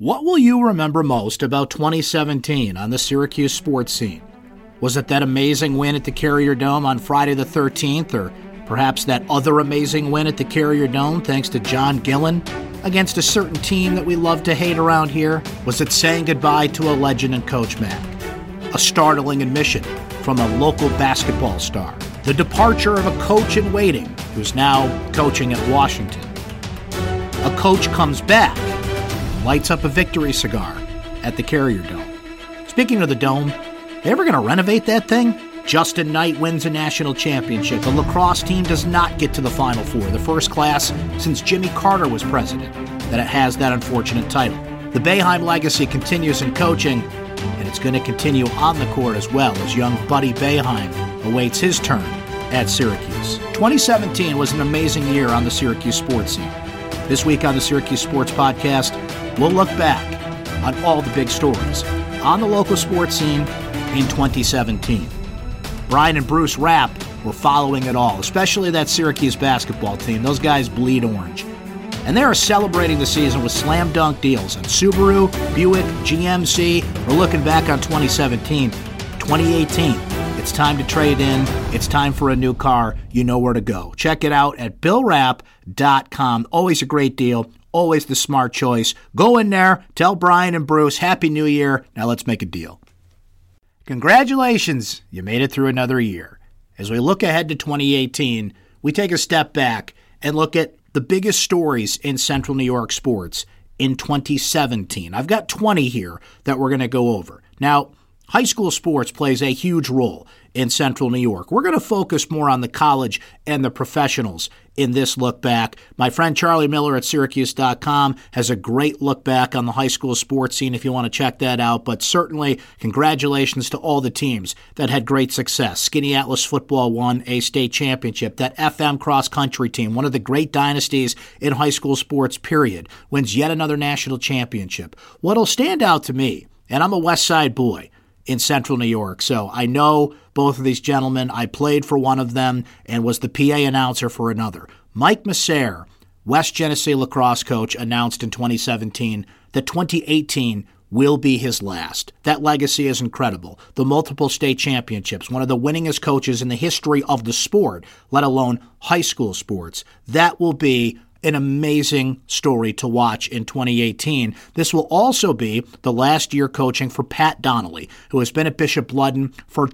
What will you remember most about 2017 on the Syracuse sports scene? Was it that amazing win at the Carrier Dome on Friday the 13th, or perhaps that other amazing win at the Carrier Dome thanks to John Gillon against a certain team that we love to hate around here? Was it saying goodbye to a legend and Coach Mack? A startling admission from a local basketball star. The departure of a coach in waiting who's now coaching at Washington. A coach comes back lights up a victory cigar at the Carrier Dome. Speaking of the Dome, they ever going to renovate that thing? Justin Knight wins a national championship. The lacrosse team does not get to the Final Four, the first class since Jimmy Carter was president, that it has that unfortunate title. The Boeheim legacy continues in coaching, and it's going to continue on the court as well as young Buddy Boeheim awaits his turn at Syracuse. 2017 was an amazing year on the Syracuse sports scene. This week on the Syracuse Sports Podcast, we'll look back on all the big stories on the local sports scene in 2017. Brian and Bruce Rapp were following it all, especially that Syracuse basketball team. Those guys bleed orange. And they are celebrating the season with slam dunk deals on Subaru, Buick, GMC. We're looking back on 2017, 2018. It's time to trade in. It's time for a new car. You know where to go. Check it out at BillRapp.com. Always a great deal. Always the smart choice. Go in there, tell Brian and Bruce, Happy New Year. Now let's make a deal. Congratulations, you made it through another year. As we look ahead to 2018, we take a step back and look at the biggest stories in Central New York sports in 2017. I've got 20 here that we're going to go over. Now, high school sports plays a huge role in Central New York. We're going to focus more on the college and the professionals in this look back. My friend Charlie Miller at Syracuse.com has a great look back on the high school sports scene if you want to check that out. But certainly, congratulations to all the teams that had great success. Skaneateles football won a state championship. That FM cross country team, one of the great dynasties in high school sports, period, wins yet another national championship. What'll stand out to me, and I'm a West Side boy, in central New York. So I know both of these gentlemen. I played for one of them and was the PA announcer for another. Mike Messere, West Genesee lacrosse coach, announced in 2017 that 2018 will be his last. That legacy is incredible. The multiple state championships, one of the winningest coaches in the history of the sport, let alone high school sports. That will be an amazing story to watch in 2018. This will also be the last year coaching for Pat Donnelly, who has been at Bishop Ludden for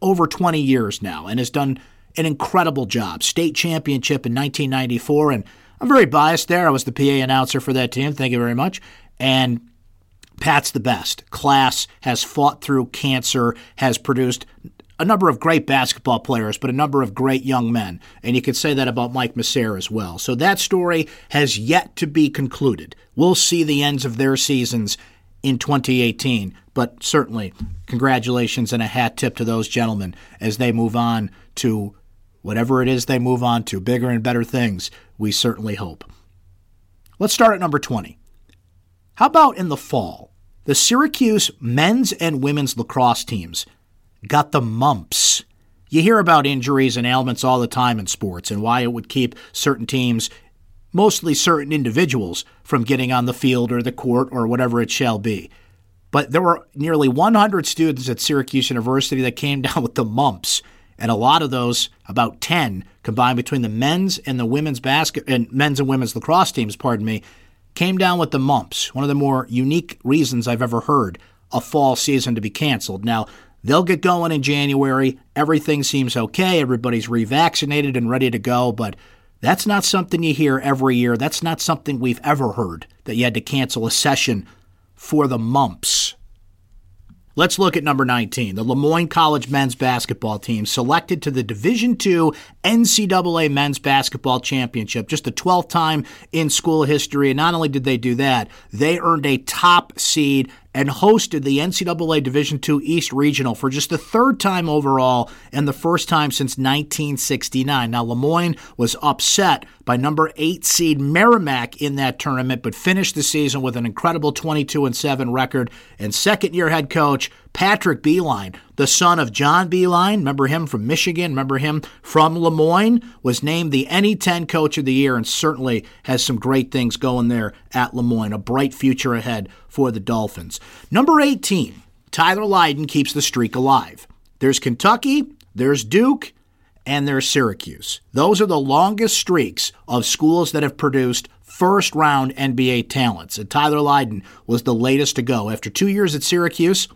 over 20 years now and has done an incredible job. State championship in 1994, and I'm very biased there. I was the PA announcer for that team. Thank you very much. And Pat's the best. Class has fought through cancer, has produced a number of great basketball players, but a number of great young men. And you could say that about Mike Messere as well. So that story has yet to be concluded. We'll see the ends of their seasons in 2018. But certainly, congratulations and a hat tip to those gentlemen as they move on to whatever it is they move on to, bigger and better things, we certainly hope. Let's start at number 20. How about in the fall? The Syracuse men's and women's lacrosse teams got the mumps. You hear about injuries and ailments all the time in sports and why it would keep certain teams, mostly certain individuals, from getting on the field or the court or whatever it shall be. But there were nearly 100 students at Syracuse University that came down with the mumps, and a lot of those, about 10, combined between the men's and the women's basket and men's and women's lacrosse teams, pardon me, came down with the mumps. One of the more unique reasons I've ever heard a fall season to be canceled. Now, They'll get going in January. Everything seems okay. Everybody's revaccinated and ready to go, but that's not something you hear every year. That's not something we've ever heard that you had to cancel a session for the mumps. Let's look at number 19. The Lemoyne College men's basketball team selected to the Division II NCAA men's basketball championship, just the 12th time in school history. And not only did they do that, they earned a top seed and hosted the NCAA Division II East Regional for just the third time overall and the first time since 1969. Now, Lemoyne was upset by number eight seed Merrimack in that tournament, but finished the season with an incredible 22 and 7 record. And second year head coach Patrick Beilein, the son of John Beilein, remember him from Michigan, remember him from Lemoyne, was named the NE10 Coach of the Year and certainly has some great things going there at Lemoyne. A bright future ahead for the Dolphins. Number 18, Tyler Lydon keeps the streak alive. There's Kentucky, there's Duke, and there's Syracuse. Those are the longest streaks of schools that have produced first round NBA talents. And Tyler Lydon was the latest to go. After two years at Syracuse,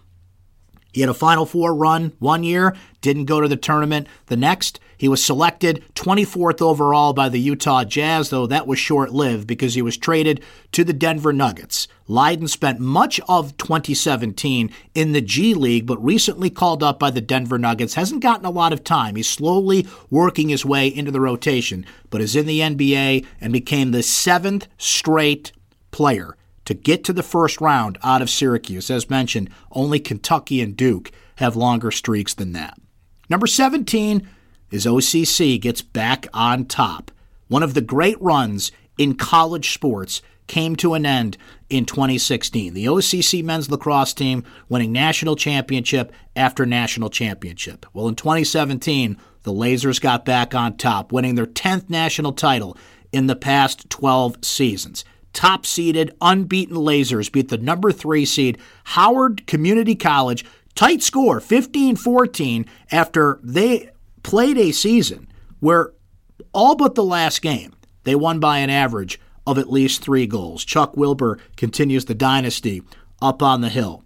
he had a Final Four run one year, didn't go to the tournament the next. He was selected 24th overall by the Utah Jazz, though that was short lived because he was traded to the Denver Nuggets. Lydon spent much of 2017 in the G League, but recently called up by the Denver Nuggets. Hasn't gotten a lot of time. He's slowly working his way into the rotation, but is in the NBA and became the seventh straight player to get to the first round out of Syracuse. As mentioned, only Kentucky and Duke have longer streaks than that. Number 17 is OCC gets back on top. One of the great runs in college sports came to an end in 2016. The OCC men's lacrosse team winning national championship after national championship. Well, in 2017, the Lasers got back on top, winning their 10th national title in the past 12 seasons top seeded, unbeaten Lasers beat the number three seed Howard Community College. Tight score, 15 14, after they played a season where all but the last game, they won by an average of at least three goals. Chuck Wilbur continues the dynasty up on the hill.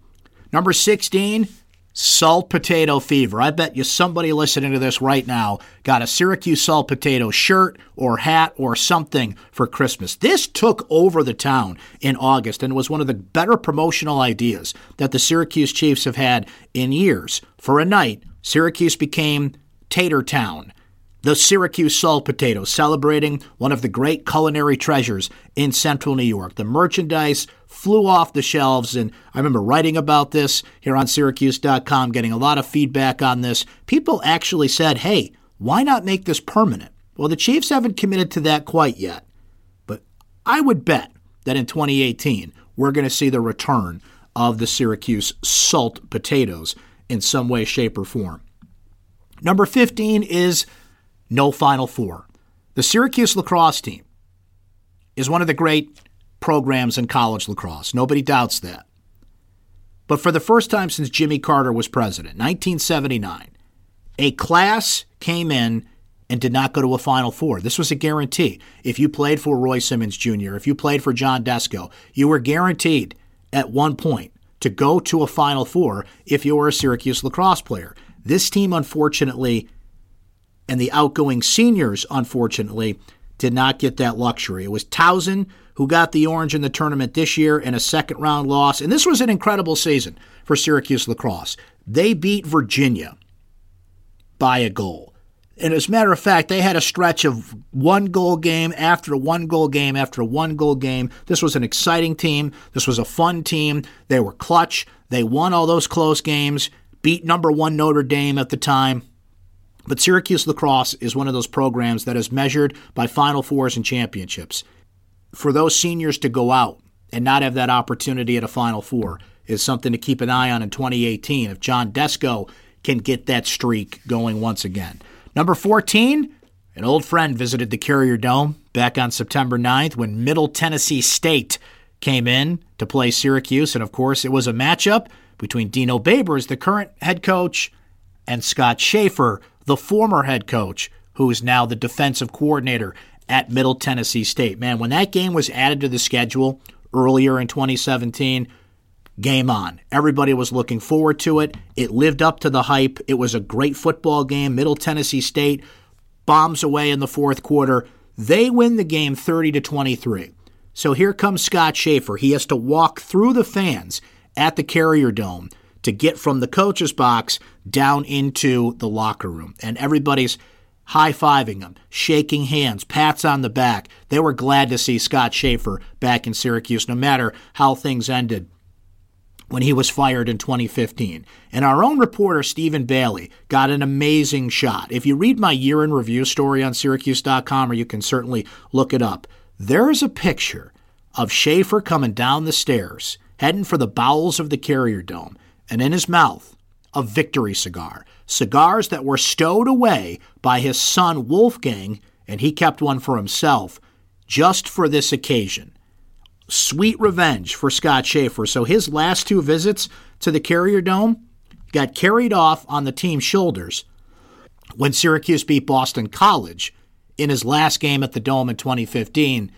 Number 16, Salt potato fever. I bet you somebody listening to this right now got a Syracuse salt potato shirt or hat or something for Christmas. This took over the town in August and was one of the better promotional ideas that the Syracuse Chiefs have had in years. For a night, Syracuse became Tater Town the Syracuse salt potato, celebrating one of the great culinary treasures in central New York. The merchandise flew off the shelves, and I remember writing about this here on Syracuse.com, getting a lot of feedback on this. People actually said, hey, why not make this permanent? Well, the Chiefs haven't committed to that quite yet, but I would bet that in 2018, we're going to see the return of the Syracuse salt potatoes in some way, shape, or form. Number 15 is no Final Four. The Syracuse lacrosse team is one of the great programs in college lacrosse. Nobody doubts that. But for the first time since Jimmy Carter was president, 1979, a class came in and did not go to a Final Four. This was a guarantee. If you played for Roy Simmons Jr., if you played for John Desko, you were guaranteed at one point to go to a Final Four if you were a Syracuse lacrosse player. This team, unfortunately, and the outgoing seniors, unfortunately, did not get that luxury. It was Towson who got the orange in the tournament this year in a second round loss. And this was an incredible season for Syracuse lacrosse. They beat Virginia by a goal. And as a matter of fact, they had a stretch of one goal game after one goal game after one goal game. This was an exciting team. This was a fun team. They were clutch. They won all those close games, beat number one Notre Dame at the time. But Syracuse lacrosse is one of those programs that is measured by Final Fours and championships. For those seniors to go out and not have that opportunity at a Final Four is something to keep an eye on in 2018 if John Desko can get that streak going once again. Number 14, an old friend visited the Carrier Dome back on September 9th when Middle Tennessee State came in to play Syracuse. And of course, it was a matchup between Dino Babers, the current head coach, and Scott Shafer, the former head coach, who is now the defensive coordinator at Middle Tennessee State. Man, when that game was added to the schedule earlier in 2017, game on. Everybody was looking forward to it. It lived up to the hype. It was a great football game. Middle Tennessee State bombs away in the fourth quarter. They win the game 30 to 23. So here comes Scott Shafer. He has to walk through the fans at the Carrier Dome to get from the coach's box down into the locker room. And everybody's high fiving him, shaking hands, pats on the back. They were glad to see Scott Shafer back in Syracuse, no matter how things ended when he was fired in 2015. And our own reporter, Stephen Bailey, got an amazing shot. If you read my year in review story on Syracuse.com, or you can certainly look it up, there is a picture of Shafer coming down the stairs, heading for the bowels of the Carrier Dome and in his mouth a victory cigar. Cigars that were stowed away by his son Wolfgang, and he kept one for himself just for this occasion. Sweet revenge for Scott Shafer. So his last two visits to the Carrier Dome got carried off on the team's shoulders when Syracuse beat Boston College in his last game at the Dome in 2015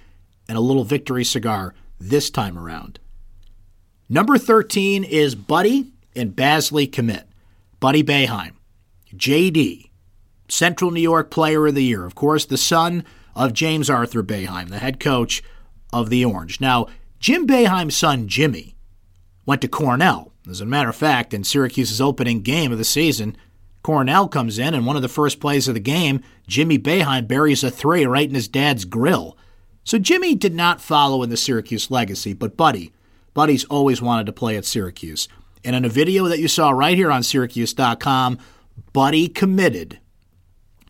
and a little victory cigar this time around. Number 13 is Buddy and Bazley Commit. Buddy Boeheim, JD, Central New York Player of the Year. Of course, the son of James Arthur Boeheim, the head coach of the Orange. Now, Jim Boeheim's son, Jimmy, went to Cornell. As a matter of fact, in Syracuse's opening game of the season, Cornell comes in, and one of the first plays of the game, Jimmy Boeheim buries a three right in his dad's grill. So Jimmy did not follow in the Syracuse legacy, but Buddy, Buddy's always wanted to play at Syracuse. And in a video that you saw right here on Syracuse.com, Buddy committed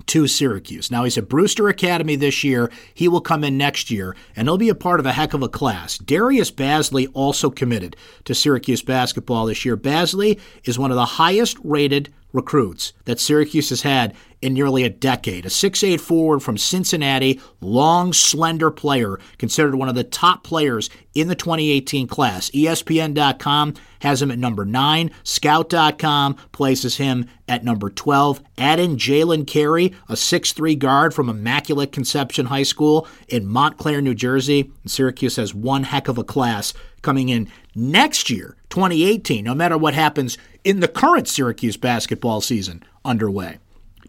to Syracuse. Now he's at Brewster Academy this year. He will come in next year, and he'll be a part of a heck of a class. Darius Bazley also committed to Syracuse basketball this year. Bazley is one of the highest rated recruits that Syracuse has had in nearly a decade. A 6'8 forward from Cincinnati, long, slender player, considered one of the top players in the 2018 class. ESPN.com has him at number 9. Scout.com places him at number 12. Add in Jalen Carey, a 6'3 guard from Immaculate Conception High School in Montclair, New Jersey. And Syracuse has one heck of a class coming in next year, 2018, no matter what happens in the current Syracuse basketball season underway.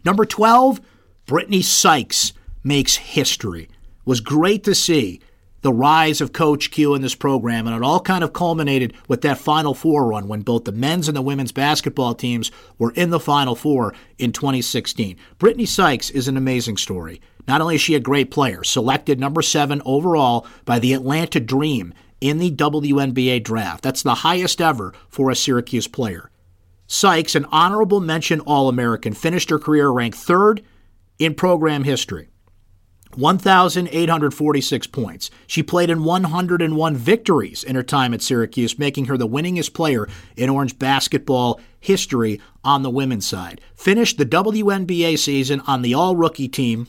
Number 12, Brittany Sykes makes history. Was great to see the rise of Coach Q in this program, and it all kind of culminated with that Final Four run when both the men's and the women's basketball teams were in the Final Four in 2016. Brittany Sykes is an amazing story. Not only is she a great player, selected number seven overall by the Atlanta Dream in the WNBA draft. That's the highest ever for a Syracuse player. Sykes, an honorable mention All American, finished her career ranked third in program history. 1,846 points. She played in 101 victories in her time at Syracuse, making her the winningest player in Orange basketball history on the women's side. Finished the WNBA season on the all rookie team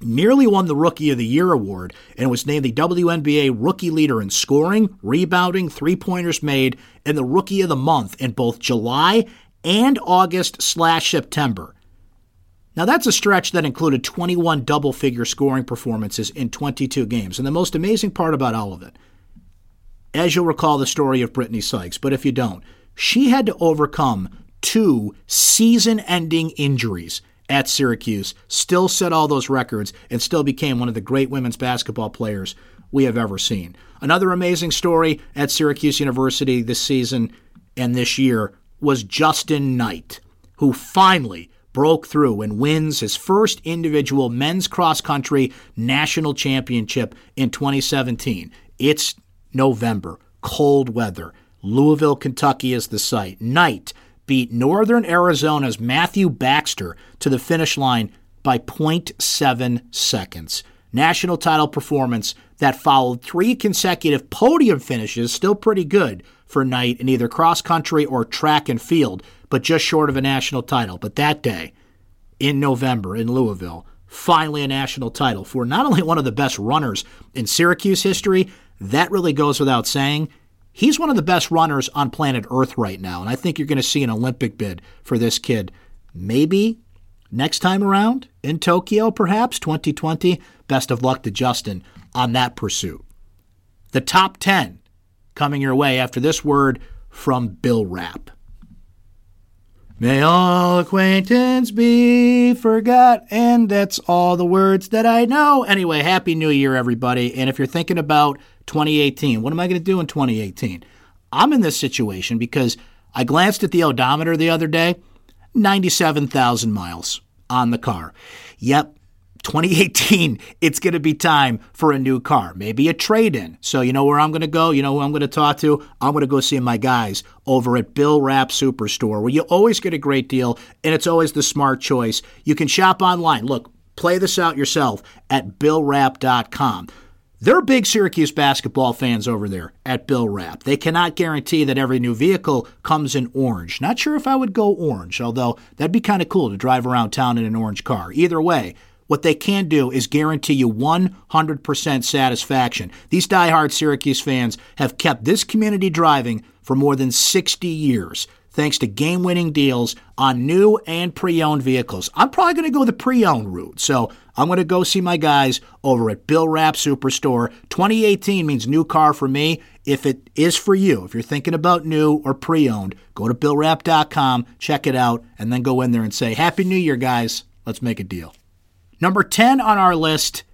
nearly won the Rookie of the Year award and was named the WNBA rookie leader in scoring, rebounding, three pointers made, and the Rookie of the Month in both July and August slash September. Now, that's a stretch that included 21 double figure scoring performances in 22 games. And the most amazing part about all of it, as you'll recall the story of Brittany Sykes, but if you don't, she had to overcome two season ending injuries at Syracuse, still set all those records, and still became one of the great women's basketball players we have ever seen. Another amazing story at Syracuse University this season and this year was Justin Knight, who finally broke through and wins his first individual men's cross country national championship in 2017. It's November, cold weather. Louisville, Kentucky is the site. Knight beat Northern Arizona's Matthew Baxter to the finish line by 0.7 seconds. National title performance that followed three consecutive podium finishes, still pretty good for Knight in either cross country or track and field, but just short of a national title. But that day, in November in Louisville, finally a national title for not only one of the best runners in Syracuse history, that really goes without saying he's one of the best runners on planet Earth right now. And I think you're going to see an Olympic bid for this kid. Maybe next time around in Tokyo, perhaps 2020. Best of luck to Justin on that pursuit. The top 10 coming your way after this word from Bill Rapp. May all acquaintance be forgot, and that's all the words that I know. Anyway, Happy New Year, everybody. And if you're thinking about 2018. What am I going to do in 2018? I'm in this situation because I glanced at the odometer the other day 97,000 miles on the car. Yep, 2018, it's going to be time for a new car, maybe a trade in. So, you know where I'm going to go? You know who I'm going to talk to? I'm going to go see my guys over at Bill Rapp Superstore, where you always get a great deal and it's always the smart choice. You can shop online. Look, play this out yourself at BillRapp.com. They're big Syracuse basketball fans over there at Bill Rapp. They cannot guarantee that every new vehicle comes in orange. Not sure if I would go orange, although that'd be kind of cool to drive around town in an orange car. Either way, what they can do is guarantee you 100% satisfaction. These die-hard Syracuse fans have kept this community driving for more than 60 years thanks to game winning deals on new and pre owned vehicles. I'm probably going to go the pre owned route. So I'm going to go see my guys over at Bill Rapp Superstore. 2018 means new car for me. If it is for you, if you're thinking about new or pre owned, go to BillRapp.com, check it out, and then go in there and say, Happy New Year, guys. Let's make a deal. Number 10 on our list.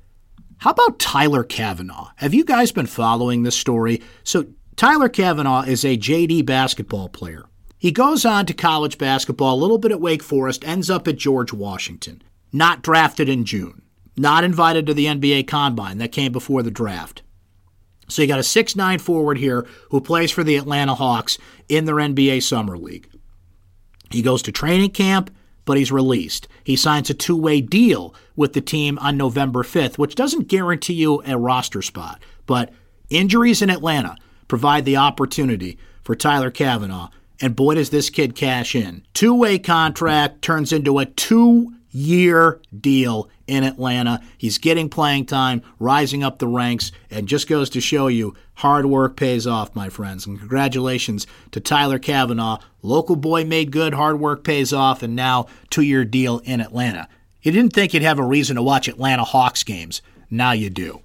How about Tyler Cavanaugh? Have you guys been following this story? So, Tyler Cavanaugh is a JD basketball player. He goes on to college basketball, a little bit at Wake Forest, ends up at George Washington. Not drafted in June. Not invited to the NBA Combine. That came before the draft. So you got a six-nine forward here who plays for the Atlanta Hawks in their NBA Summer League. He goes to training camp, but he's released. He signs a two way deal with the team on November 5th, which doesn't guarantee you a roster spot. But injuries in Atlanta provide the opportunity for Tyler Cavanaugh and boy, does this kid cash in. Two way contract turns into a two year deal in Atlanta. He's getting playing time, rising up the ranks, and just goes to show you hard work pays off, my friends. And congratulations to Tyler Cavanaugh. Local boy made good, hard work pays off, and now two year deal in Atlanta. You didn't think you'd have a reason to watch Atlanta Hawks games. Now you do.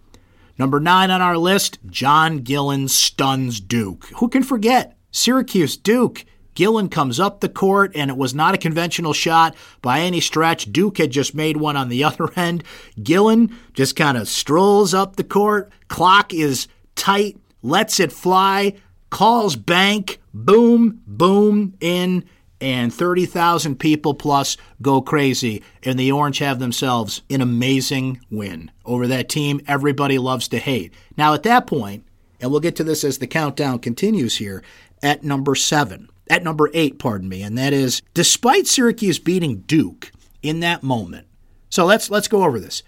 Number nine on our list, John Gillon stuns Duke. Who can forget? Syracuse Duke. Gillon comes up the court, and it was not a conventional shot by any stretch. Duke had just made one on the other end. Gillon just kind of strolls up the court. Clock is tight, lets it fly, calls bank, boom, boom, in, and 30,000 people plus go crazy. And the Orange have themselves an amazing win over that team everybody loves to hate. Now, at that point, and we'll get to this as the countdown continues here, at number seven. At number eight, pardon me, and that is despite Syracuse beating Duke in that moment. So let's let's go over this.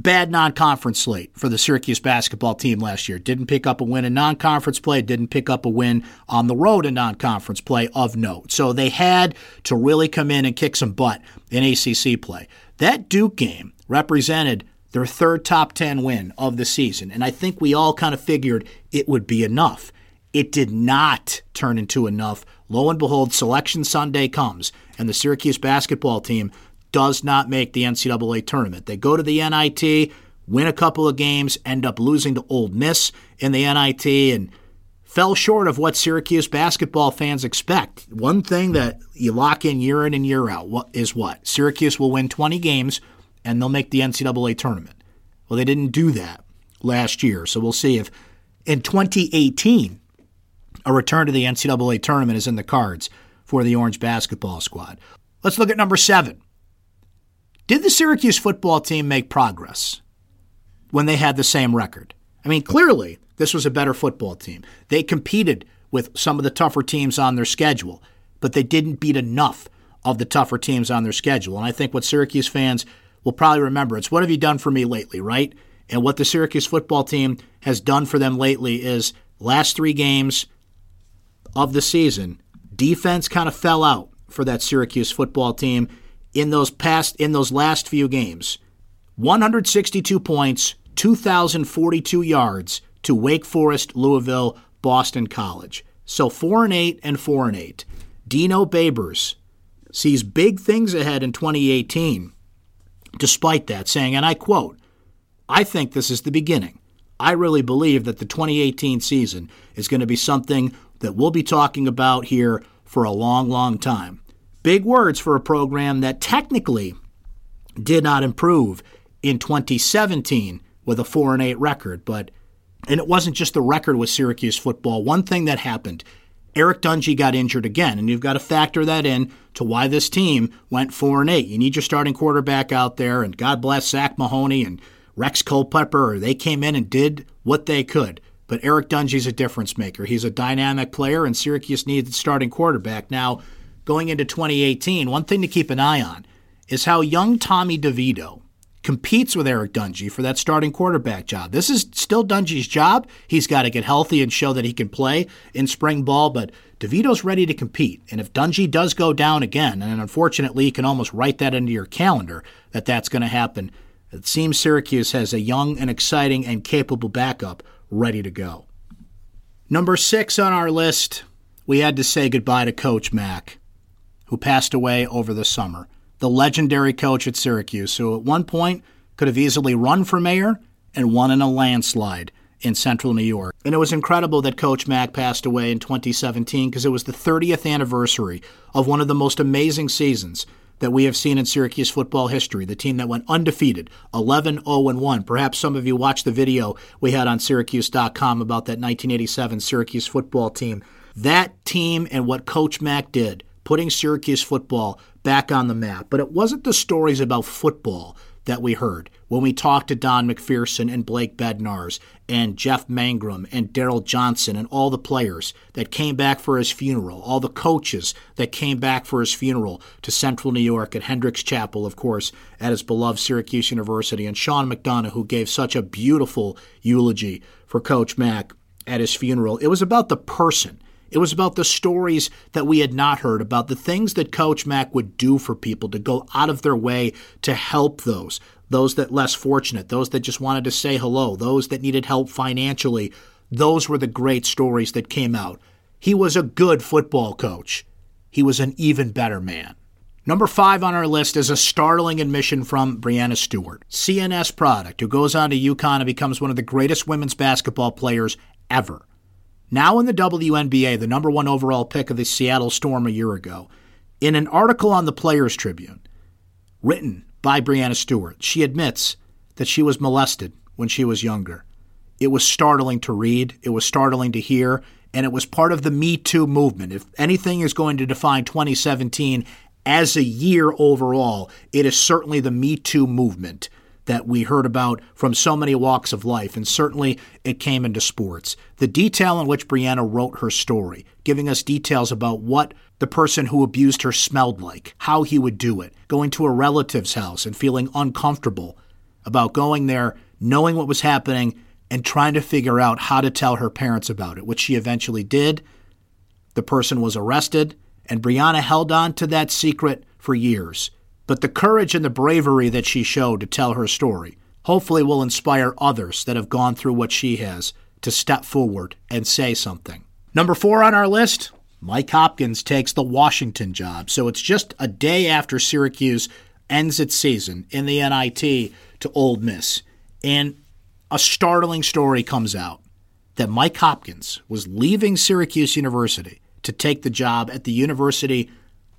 Bad non-conference slate for the Syracuse basketball team last year. Didn't pick up a win in non-conference play. Didn't pick up a win on the road in non-conference play of note. So they had to really come in and kick some butt in ACC play. That Duke game represented their third top 10 win of the season. And I think we all kind of figured it would be enough. It did not turn into enough. Lo and behold, Selection Sunday comes, and the Syracuse basketball team does not make the NCAA tournament. They go to the NIT, win a couple of games, end up losing to Ole Miss in the NIT, and fell short of what Syracuse basketball fans expect. One thing that you lock in year in and year out is what? Syracuse will win 20 games and they'll make the NCAA tournament. Well, they didn't do that last year, so we'll see if in 2018 a return to the NCAA tournament is in the cards for the Orange basketball squad. Let's look at number seven. Did the Syracuse football team make progress when they had the same record? I mean, clearly, this was a better football team. They competed with some of the tougher teams on their schedule, but they didn't beat enough of the tougher teams on their schedule. And I think what Syracuse fans will probably remember it's what have you done for me lately, right? And what the Syracuse football team has done for them lately is last three games, of the season, defense kind of fell out for that Syracuse football team in those past in those last few games. 162 points, 2042 yards to Wake Forest, Louisville, Boston College. So 4 and 8 and 4 and 8. Dino Babers sees big things ahead in 2018. Despite that, saying and I quote, I think this is the beginning. I really believe that the 2018 season is going to be something that we'll be talking about here for a long, long time. Big words for a program that technically did not improve in 2017 with a 4 and 8 record, but and it wasn't just the record with Syracuse football. One thing that happened, Eric Dungey got injured again, and you've got to factor that in to why this team went 4 and 8. You need your starting quarterback out there, and God bless Zach Mahoney and Rex Culpepper. They came in and did what they could. But Eric Dungey's a difference maker. He's a dynamic player, and Syracuse needs a starting quarterback. Now, going into 2018, one thing to keep an eye on is how young Tommy DeVito competes with Eric Dungey for that starting quarterback job. This is still Dungey's job. He's got to get healthy and show that he can play in spring ball, but DeVito's ready to compete. And if Dungey does go down again, and unfortunately you can almost write that into your calendar that that's going to happen, it seems Syracuse has a young and exciting and capable backup ready to go. Number six on our list, we had to say goodbye to Coach Mack, who passed away over the summer the legendary coach at Syracuse, who at one point could have easily run for mayor and won in a landslide in central New York. And it was incredible that Coach Mack passed away in 2017 because it was the 30th anniversary of one of the most amazing seasons that we have seen in Syracuse football history. The team that went undefeated, 11 0 1. Perhaps some of you watched the video we had on Syracuse.com about that 1987 Syracuse football team. That team and what Coach Mack did, putting Syracuse football back on the map. But it wasn't the stories about football that we heard when we talked to Don McPherson and Blake Bednarz and Jeff Mangrum and Daryl Johnston and all the players that came back for his funeral, all the coaches that came back for his funeral to Central New York at Hendricks Chapel, of course, at his beloved Syracuse University, and Sean McDonough, who gave such a beautiful eulogy for Coach Mack at his funeral. It was about the person it was about the stories that we had not heard, about the things that Coach Mack would do for people to go out of their way to help those, those that less fortunate, those that just wanted to say hello, those that needed help financially. Those were the great stories that came out. He was a good football coach. He was an even better man. Number five on our list is a startling admission from Breanna Stewart, CNS product, who goes on to UConn and becomes one of the greatest women's basketball players ever. Now in the WNBA, the number one overall pick of the Seattle Storm a year ago, in an article on the Players Tribune, written by Breanna Stewart, she admits that she was molested when she was younger. It was startling to read, it was startling to hear, and it was part of the Me Too movement. If anything is going to define 2017 as a year overall, it is certainly the Me Too movement that we heard about from so many walks of life, and certainly it came into sports. The detail in which Breanna wrote her story, giving us details about what the person who abused her smelled like, how he would do it, going to a relative's house and feeling uncomfortable about going there, knowing what was happening, and trying to figure out how to tell her parents about it, which she eventually did. The person was arrested, and Breanna held on to that secret for years but the courage and the bravery that she showed to tell her story hopefully will inspire others that have gone through what she has to step forward and say something. Number four on our list Mike Hopkins takes the Washington job. So it's just a day after Syracuse ends its season in the NIT to Ole Miss. And a startling story comes out that Mike Hopkins was leaving Syracuse University to take the job at the University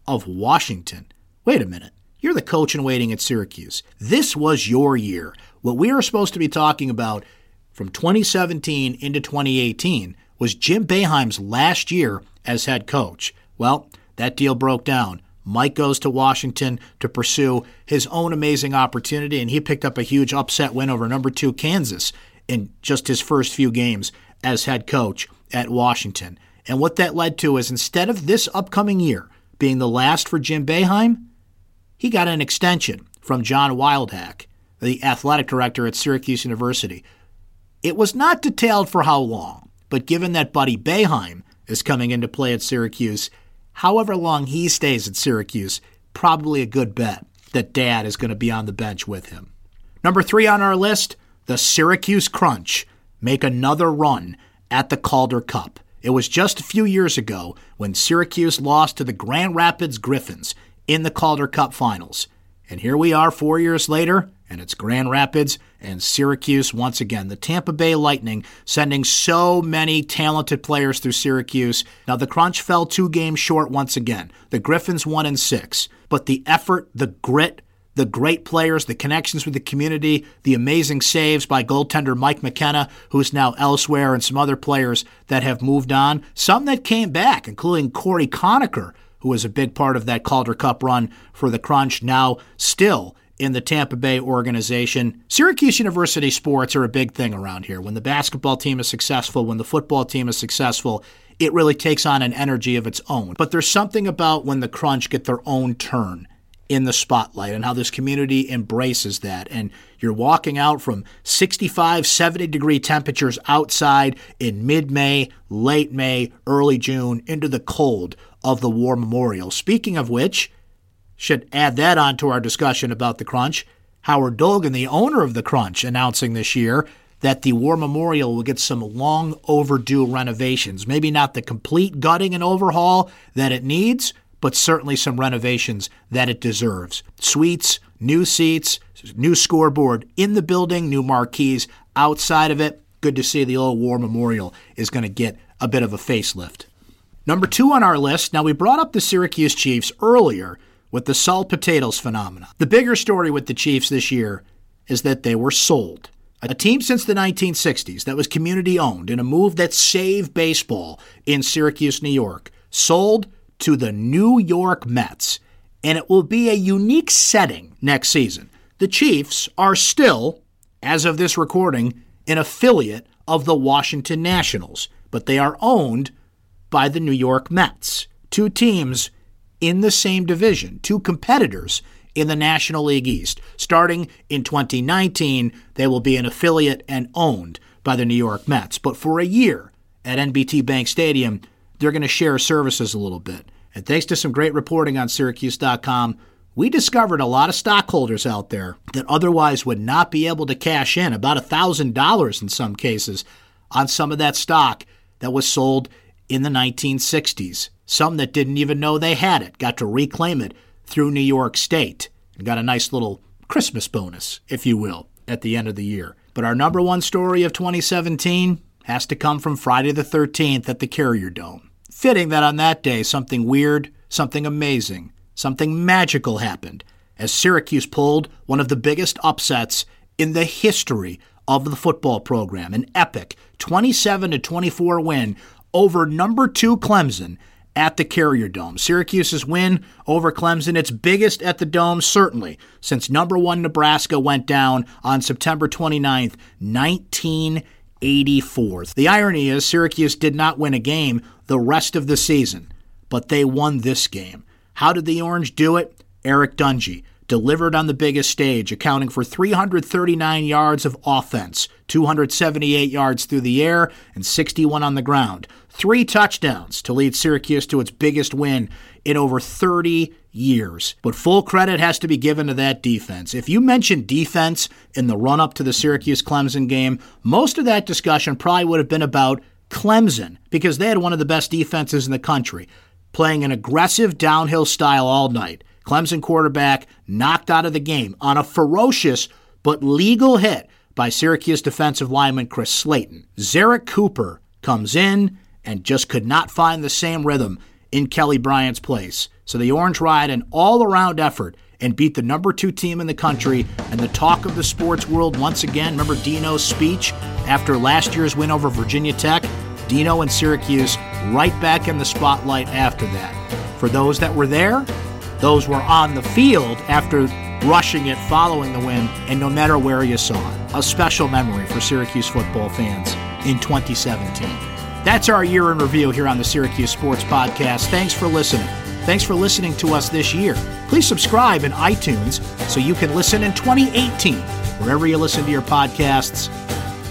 of Washington. Wait a minute. You're the coach in waiting at Syracuse. This was your year. What we are supposed to be talking about from 2017 into 2018 was Jim Boeheim's last year as head coach. Well, that deal broke down. Mike goes to Washington to pursue his own amazing opportunity, and he picked up a huge upset win over number two Kansas in just his first few games as head coach at Washington. And what that led to is instead of this upcoming year being the last for Jim Boeheim, he got an extension from John Wildhack, the athletic director at Syracuse University. It was not detailed for how long, but given that Buddy Boeheim is coming into play at Syracuse, however long he stays at Syracuse, probably a good bet that Dad is going to be on the bench with him. Number three on our list, the Syracuse Crunch make another run at the Calder Cup. It was just a few years ago when Syracuse lost to the Grand Rapids Griffins in the Calder Cup finals. And here we are four years later, and it's Grand Rapids and Syracuse once again. The Tampa Bay Lightning sending so many talented players through Syracuse. Now, the Crunch fell two games short once again. The Griffins won in six. But the effort, the grit, the great players, the connections with the community, the amazing saves by goaltender Mike McKenna, who's now elsewhere, and some other players that have moved on. Some that came back, including Cory Conacher, who was a big part of that Calder Cup run for the Crunch, now still in the Tampa Bay organization. Syracuse University sports are a big thing around here. When the basketball team is successful, when the football team is successful, it really takes on an energy of its own. But there's something about when the Crunch get their own turn in the spotlight and how this community embraces that. And you're walking out from 65, 70 degree temperatures outside in mid May, late May, early June into the cold of the War Memorial. Speaking of which, should add that on to our discussion about the Crunch. Howard Dolgen, the owner of the Crunch, announcing this year that the War Memorial will get some long overdue renovations. Maybe not the complete gutting and overhaul that it needs, but certainly some renovations that it deserves. Suites, new seats, new scoreboard in the building, new marquees outside of it. Good to see the old War Memorial is going to get a bit of a facelift. Number two on our list, now we brought up the Syracuse Chiefs earlier with the salt potatoes phenomena. The bigger story with the Chiefs this year is that they were sold. A team since the 1960s that was community owned in a move that saved baseball in Syracuse, New York, sold to the New York Mets. And it will be a unique setting next season. The Chiefs are still, as of this recording, an affiliate of the Washington Nationals, but they are owned by the New York Mets. Two teams in the same division, two competitors in the National League East. Starting in 2019, they will be an affiliate and owned by the New York Mets. But for a year at NBT Bank Stadium, they're going to share services a little bit. And thanks to some great reporting on Syracuse.com, we discovered a lot of stockholders out there that otherwise would not be able to cash in about $1,000 in some cases on some of that stock that was sold in the 1960s. Some that didn't even know they had it got to reclaim it through New York State and got a nice little Christmas bonus, if you will, at the end of the year. But our number one story of 2017 has to come from Friday the 13th at the Carrier Dome. Fitting that on that day, something weird, something amazing, something magical happened as Syracuse pulled one of the biggest upsets in the history of the football program, an epic 27 to 24 win over number 2 Clemson at the Carrier Dome. Syracuse's win over Clemson, its biggest at the Dome, certainly, since number one Nebraska went down on September 29th, 1984. The irony is, Syracuse did not win a game the rest of the season, but they won this game. How did the Orange do it? Eric Dungey delivered on the biggest stage, accounting for 339 yards of offense, 278 yards through the air, and 61 on the ground. Three touchdowns to lead Syracuse to its biggest win in over 30 years. But full credit has to be given to that defense. If you mention defense in the run up to the Syracuse Clemson game, most of that discussion probably would have been about Clemson because they had one of the best defenses in the country, playing an aggressive downhill style all night. Clemson quarterback knocked out of the game on a ferocious but legal hit by Syracuse defensive lineman Chris Slayton. Zerrick Cooper comes in and just could not find the same rhythm in Kelly Bryant's place. So the Orange ride an all around effort and beat the number two team in the country and the talk of the sports world once again. Remember Dino's speech after last year's win over Virginia Tech? Dino and Syracuse right back in the spotlight after that. For those that were there, those were on the field after rushing it following the win, and no matter where you saw it. A special memory for Syracuse football fans in 2017. That's our year in review here on the Syracuse Sports Podcast. Thanks for listening. Thanks for listening to us this year. Please subscribe in iTunes so you can listen in 2018, wherever you listen to your podcasts,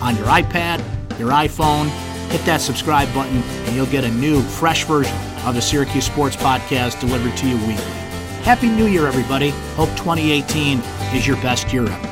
on your iPad, your iPhone. Hit that subscribe button, and you'll get a new, fresh version of the Syracuse Sports Podcast delivered to you weekly. Happy New Year, everybody. Hope 2018 is your best year ever.